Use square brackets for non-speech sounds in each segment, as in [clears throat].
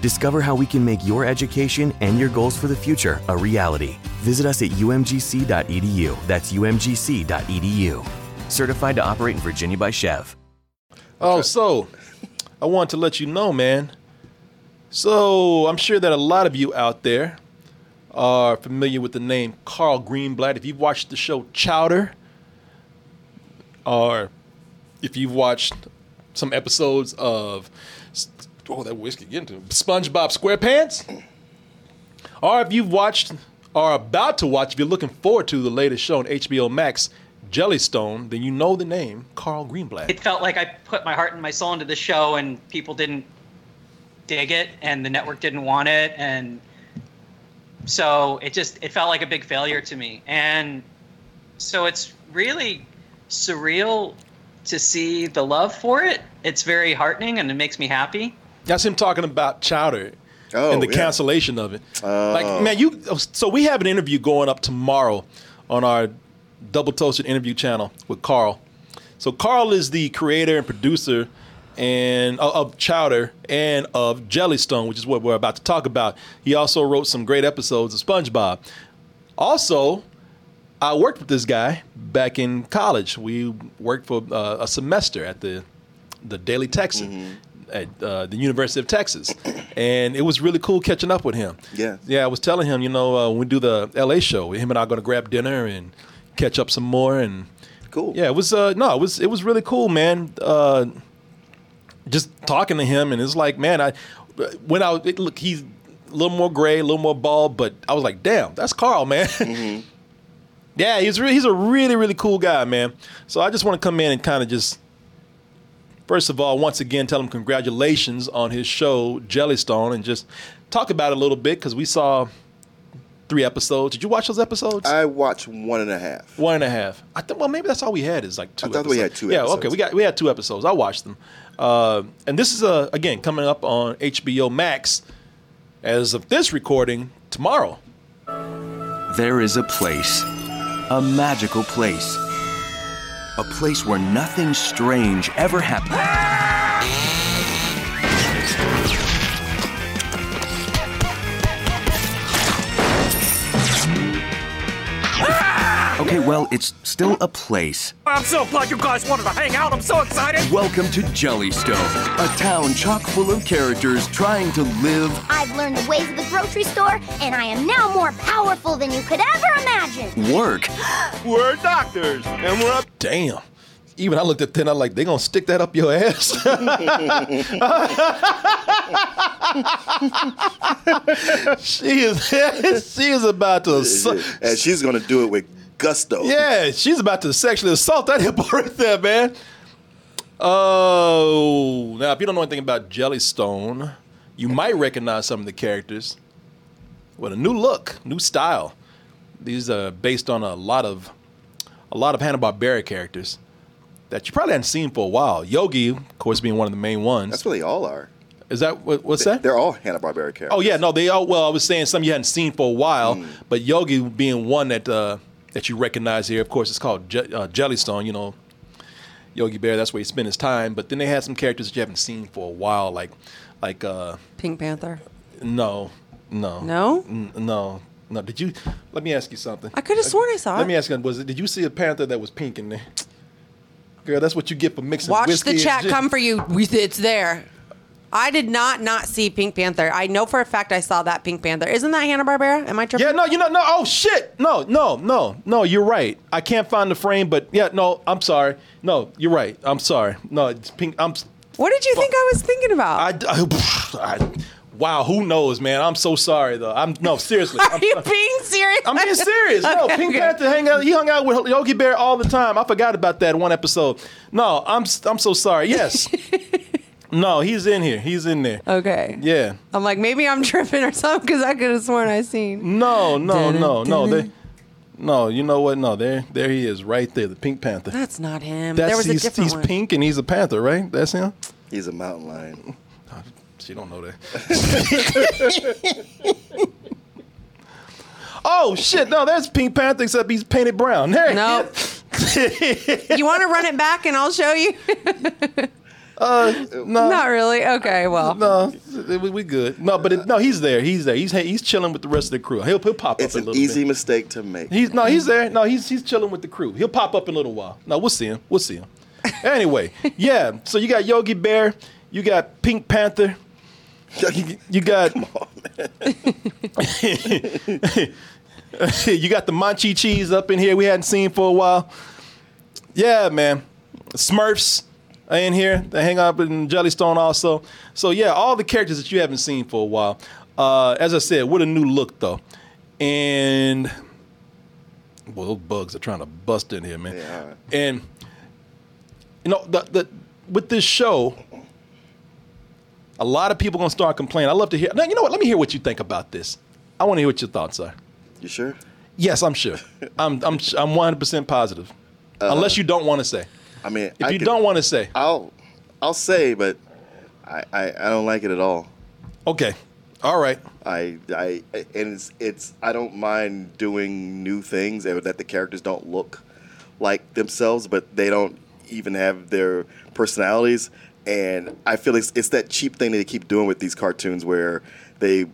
Discover how we can make your education and your goals for the future a reality. Visit us at umgc.edu. That's umgc.edu. Certified to operate in Virginia by SCHEV. Oh, so I want to let you know, man. So I'm sure that a lot of you out there are familiar with the name Carl Greenblatt. If you've watched the show Chowder, or if you've watched some episodes of oh that whiskey getting to SpongeBob SquarePants, or if you've watched or about to watch, if you're looking forward to the latest show on HBO Max, Jellystone, then you know the name Carl Greenblatt. It felt like I put my heart and my soul into the show, and people didn't dig it, and the network didn't want it, and so it just it felt like a big failure to me. And so it's really surreal to see the love for it. It's very heartening, and it makes me happy. That's him talking about Chowder Oh, and the yeah. cancellation of it. Oh. Like, man, you. So we have an interview going up tomorrow on our Double Toasted interview channel with Carl. So Carl is the creator and producer and of- of Chowder and of Jellystone, which is what we're about to talk about. He also wrote some great episodes of SpongeBob. Also, I worked with this guy back in college. We worked for uh, a semester at the the Daily Texan at uh, the University of Texas, and it was really cool catching up with him. Yeah. yeah. I was telling him, you know, uh, when we do the LA show, him and I are going to grab dinner and catch up some more. And Cool. yeah, it was uh, no, it was it was really cool, man. Uh, just talking to him, and it's like, man, I when I it, look, he's a little more gray, a little more bald, but I was like, damn, that's Carl, man. [laughs] yeah, he's re- he's a really really cool guy, man. So I just want to come in and kind of just. First of all, once again, tell him congratulations on his show Jellystone, and just talk about it a little bit because we saw three episodes. Did you watch those episodes? I watched one and a half. One and a half. I think. Well, maybe that's all we had is like two. I thought we had two Yeah. Okay. episodes. We got we had two episodes. I watched them, uh, and this is uh, again coming up on HBO Max as of this recording tomorrow. There is a place, a magical place, a place where nothing strange ever happens. Okay, well, it's still a place. I'm so glad you guys wanted to hang out. I'm so excited. Welcome to Jellystone, a town chock full of characters trying to live I've learned the ways of the grocery store, and I am now more powerful than you could ever imagine. work [gasps] We're doctors, and we're up. Damn. Even I looked at that, I'm like, they gonna stick that up your ass. [laughs] she is, [laughs] she is about to. assault- And she's gonna do it with gusto. Yeah, she's about to sexually assault that [laughs] hippo right there, man. Oh, now if you don't know anything about Jellystone, you might recognize some of the characters with a new look, new style. These are based on a lot of a lot of Hanna Barbera characters that you probably hadn't seen for a while. Yogi, of course, being one of the main ones. That's what they all are. Is that what, what's that? They're all Hanna Barbera characters. Oh yeah, no, they all. Well, I was saying some you hadn't seen for a while, Mm. but Yogi being one that uh, that you recognize here. Of course, it's called Je- uh, Jellystone. You know, Yogi Bear. That's where he spent his time. But then they had some characters that you haven't seen for a while, like like uh, Pink Panther. no, no, No? N- no, no. Did you? Let me ask you something. I could have sworn I saw Let it. me ask you. Was it? Did you see a panther that was pink in there? Girl, that's what you get for mixing. Watch the chat come for you. We- It's there. I did not not see Pink Panther. I know for a fact I saw that Pink Panther. Isn't that Hanna Barbera? Am I tripping? Yeah, no, you know, no. Oh shit, no, no, no, no. You're right. I can't find the frame, but yeah, no. I'm sorry. No, you're right. I'm sorry. No, it's pink. I'm What did you think I was thinking about? I, I, I- wow, who knows, man? I'm so sorry though. I'm no seriously. [laughs] Are I'm, you being serious? I'm being serious. No, [laughs] Okay, Pink okay. Panther hang out. He hung out with Yogi Bear all the time. I forgot about that one episode. No, I'm I'm so sorry. Yes. [laughs] no, he's in here. He's in there. Okay. Yeah. I'm like, maybe I'm [laughs] tripping or something because I could have sworn I seen. No, no, no, no. They, no, you know what? No, there, there he is, right there, the Pink Panther. That's not him. That's there was a he's, different he's one. pink and he's a panther, right? That's him. He's a mountain lion. [laughs] Oh, she don't know that. [laughs] oh shit! No, that's Pink Panther, except he's painted brown. There. he Nope. you want to run it back and I'll show you? Uh, no, Not really. Okay, well. no, we, we good. No, but it, no, he's there. He's there. He's he's chilling with the rest of the crew. He'll he'll pop It's up a an little easy bit. mistake to make. He's no, he's there. No, he's he's chilling with the crew. He'll pop up in a little while. No, we'll see him. We'll see him. [laughs] Anyway, yeah. So you got Yogi Bear, you got Pink Panther, you, you got [laughs] you got the Manchi cheese up in here we hadn't seen for a while. Yeah, man. Smurfs are in here. They hang out in Jellystone also. So yeah, all the characters that you haven't seen for a while. Uh, as I said, with a new look though, and well, those bugs are trying to bust in here, man. Yeah. And you know, the, the with this show, a lot of people gonna start complaining. I love to hear. Now, you know what? Let me hear what you think about this. I want to hear what your thoughts are. You sure? Yes, I'm sure. [laughs] I'm I'm I'm 100 percent positive. Unless you don't want to say. I mean, If I you could- don't want to say, I'll, I'll say, but I, I, I don't like it at all. okay, all right. I, I, and it's, it's, I don't mind doing new things and that the characters don't look like themselves, but they don't even have their personalities. And I feel it's, it's that cheap thing that they keep doing with these cartoons where they,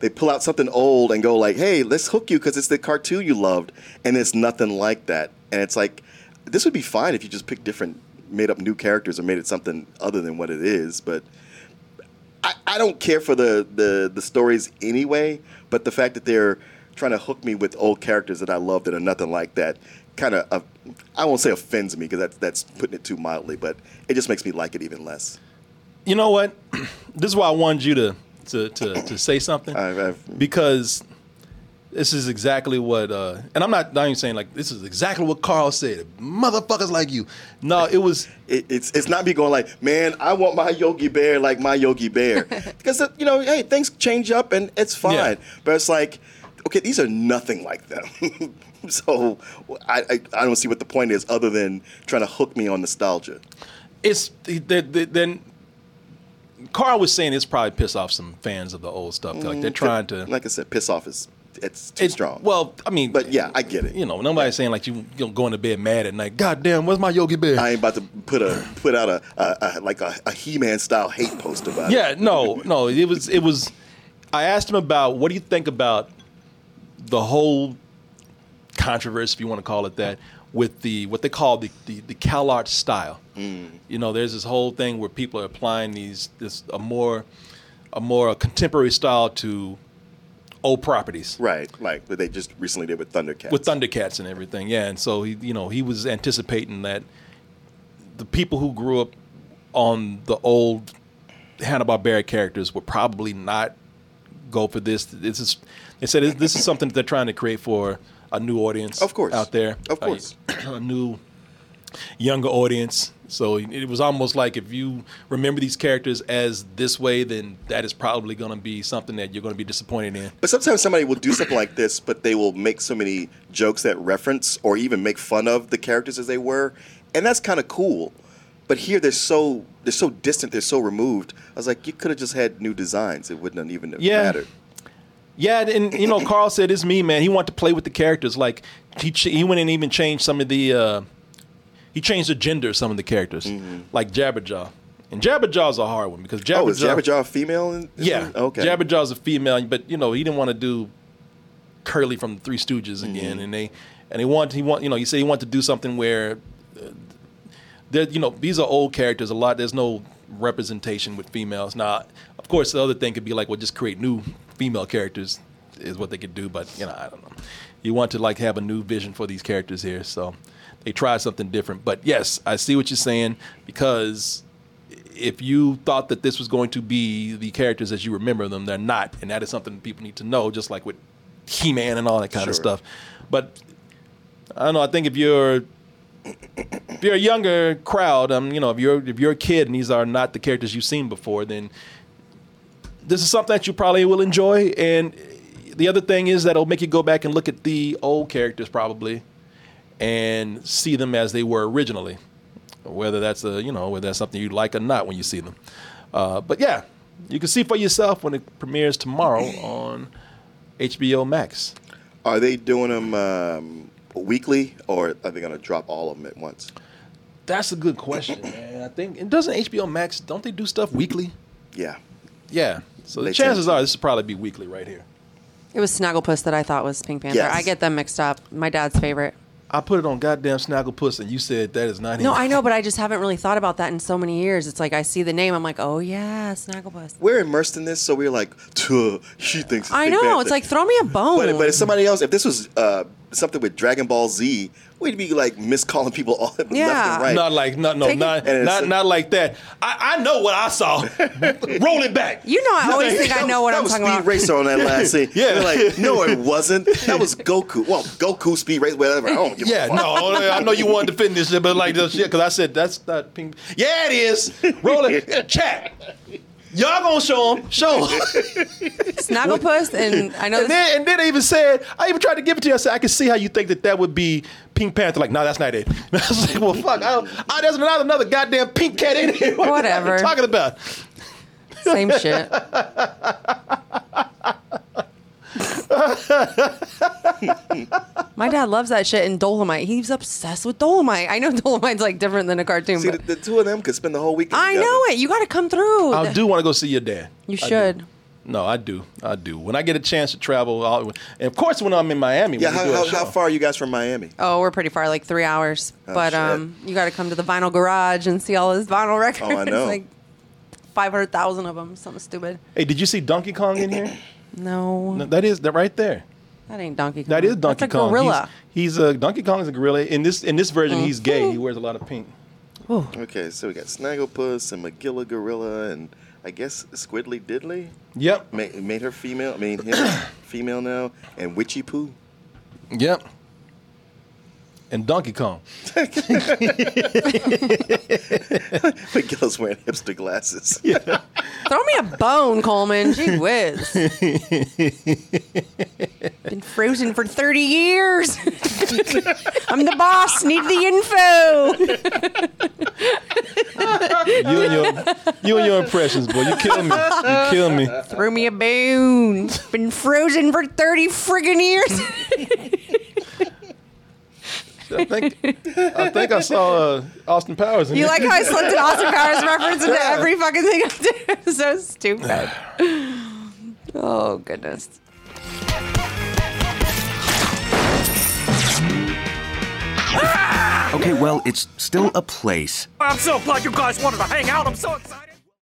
they pull out something old and go like, "Hey, let's hook you because it's the cartoon you loved," and it's nothing like that. And it's like, this would be fine if you just picked different, made up new characters or made it something other than what it is. But I, I don't care for the, the the stories anyway, but the fact that they're trying to hook me with old characters that I love that are nothing like that kind of uh, I won't say offends me because that's that's putting it too mildly, but it just makes me like it even less. You know what? [clears throat] this is why I wanted you to to to, to say something I've, I've, because this is exactly what. Uh, and I'm not not even saying like this is exactly what Carl said. Motherfuckers like you. No, it was. it, it's it's not me going like, man, I want my Yogi Bear like my Yogi Bear [laughs] because uh, you know, hey, things change up and it's fine. Yeah. But it's like, okay, these are nothing like them. [laughs] so I, I I don't see what the point is other than trying to hook me on nostalgia. It's then then. Carl was saying it's probably piss off some fans of the old stuff. Like they're trying to. like I said, piss off is it's too It's- strong. Well, I mean, But yeah, I get it. You know, nobody's saying like you, you know, going to bed mad at night. God damn, where's my Yogi Bear? I ain't about to put a put out a, a, a like a, a He-Man style hate post about it. yeah, no, no. It was it was. I asked him about what do you think about the whole controversy, if you want to call it that, with the what they call the the, the CalArt style. Mm. You know, there's this whole thing where people are applying these this a more a more contemporary style to old properties. Right, like what they just recently did with Thundercats. with Thundercats and everything. Yeah, and so he, you know, he was anticipating that the people who grew up on the old Hanna Barbera characters would probably not go for this. This is they said this is something that they're trying to create for a new audience, Of course. out there, Of course. a, a new younger audience. So it was almost like if you remember these characters as this way, then that is probably going to be something that you're going to be disappointed in. But sometimes somebody will do something like this, but they will make so many jokes that reference or even make fun of the characters as they were, and that's kind of cool. But here they're so they're so distant, they're so removed. I was like, you could have just had new designs; it wouldn't have even Yeah. mattered. Yeah, and you know, Carl said it's me, man. He wanted to play with the characters. Like he ch- he went and even changed some of the uh, he changed the gender of some of the characters, like Jabberjaw. And Jabberjaw's a hard one because Jabberjaw. Mm-hmm. Oh, is Jabberjaw a female? In, is Yeah, it? Okay. Jabberjaw's a female, but you know he didn't want to do Curly from the Three Stooges Mm-hmm. again, and they and he wanted he want you know he said he wanted to do something where uh, there you know these are old characters a lot. There's no representation with females. Now, of course, the other thing could be like well just create new female characters is what they could do, but you know I don't know. You want to like have a new vision for these characters here, so they tried something different. But yes, I see what you're saying because if you thought that this was going to be the characters as you remember them, they're not, and that is something people need to know. Just like with He-Man and all that kind of stuff. But I don't know. I think if you're if you're a younger crowd, um, you know, if you're if you're a kid and these are not the characters you've seen before, then this is something that you probably will enjoy. And the other thing is that it'll make you go back and look at the old characters probably and see them as they were originally. Whether that's a you know whether that's something you like or not when you see them. Uh, but yeah, you can see for yourself when it premieres tomorrow [clears throat] on HBO Max. Are they doing them um, weekly, or are they going to drop all of them at once? That's a good question, man. I think and doesn't HBO Max don't they do stuff weekly? Yeah. Yeah. So the They chances tend are this will probably be weekly right here. It was Snagglepuss that I thought was Pink Panther. Yes. I get them mixed up. My dad's favorite. I put it on goddamn Snagglepuss, and you said that is not him. No, I know, but I just haven't really thought about that in so many years. It's like I see the name, I'm like, oh yeah, Snagglepuss. We're immersed in this, so we're like, "Tuh, she thinks. It's I Pink know. Panther." It's like throw me a bone. But, but if somebody else, if this was uh, something with Dragon Ball Z, we'd be like miscalling people all [laughs] left and right. Not like no no Take not And not, not like that. I, I know what I saw. [laughs] Roll it back. you know, I [laughs] always think I know what I'm that was Speed. Racer on that last scene. Yeah. They're like, no, it wasn't. That was Goku. Well, Goku Speed Racer, whatever. I don't give Yeah, a no, I know you wanted to defend this shit, but like this shit, because I said that's not pink. Yeah, it is. Roll it. Chat. Y'all gonna show them. Show 'em. [laughs] Snagglepuss, and I know And this, then, and then I even said, I even tried to give it to you. I said, I can see how you think that that would be Pink Panther. Like, no, that's not it. [laughs] I was like, well, fuck. I don't, I, there's not another goddamn pink cat in here. [laughs] What Whatever. are you talking about? same shit. [laughs] My dad loves that shit and Dolomite. He's obsessed with Dolomite. I know [laughs] Dolomite's like different than a cartoon, See, the, but the two of them could spend the whole weekend I together. know it. You got to come through. I do want to go see your dad. You I do. should. No, I do. I do. When I get a chance to travel, I'll, and of course, when I'm in Miami. Yeah, how, do how, how far are you guys from Miami? Oh, we're pretty far, like three hours. Oh, but shit. um, you got to come to the vinyl garage and see all his vinyl records. Oh, I [laughs] know. like five hundred thousand of them. Something stupid. Hey, did you see Donkey Kong in here? [clears throat] No, No, that is that right there. that ain't Donkey Kong. That is Donkey That's a Kong. gorilla. He's, he's a Donkey Kong is a gorilla. In this in this version, he's gay. He mm-hmm. wears a lot of pink. Okay, so we got Snagglepuss and Magilla Gorilla and I guess Squiddly Diddly Yep. made, made her female. I mean, him [coughs] female now, and Witchy Poo. Yep. And Donkey Kong. [laughs] Magilla's wearing hipster glasses. Throw me a bone, Coleman. Gee whiz. Been frozen for 30 years. [laughs] I'm the boss. Need the info. You and your you and your impressions, boy. You kill me. You kill me. Throw me a bone. Been frozen for 30 friggin' years. [laughs] I think I think I saw uh, Austin Powers in You there. like how I slipped an [laughs] Austin Powers reference into every fucking thing I do? [laughs] so stupid. [sighs] Oh, goodness. Okay, well, it's still a place. I'm so glad you guys wanted to hang out. I'm so excited.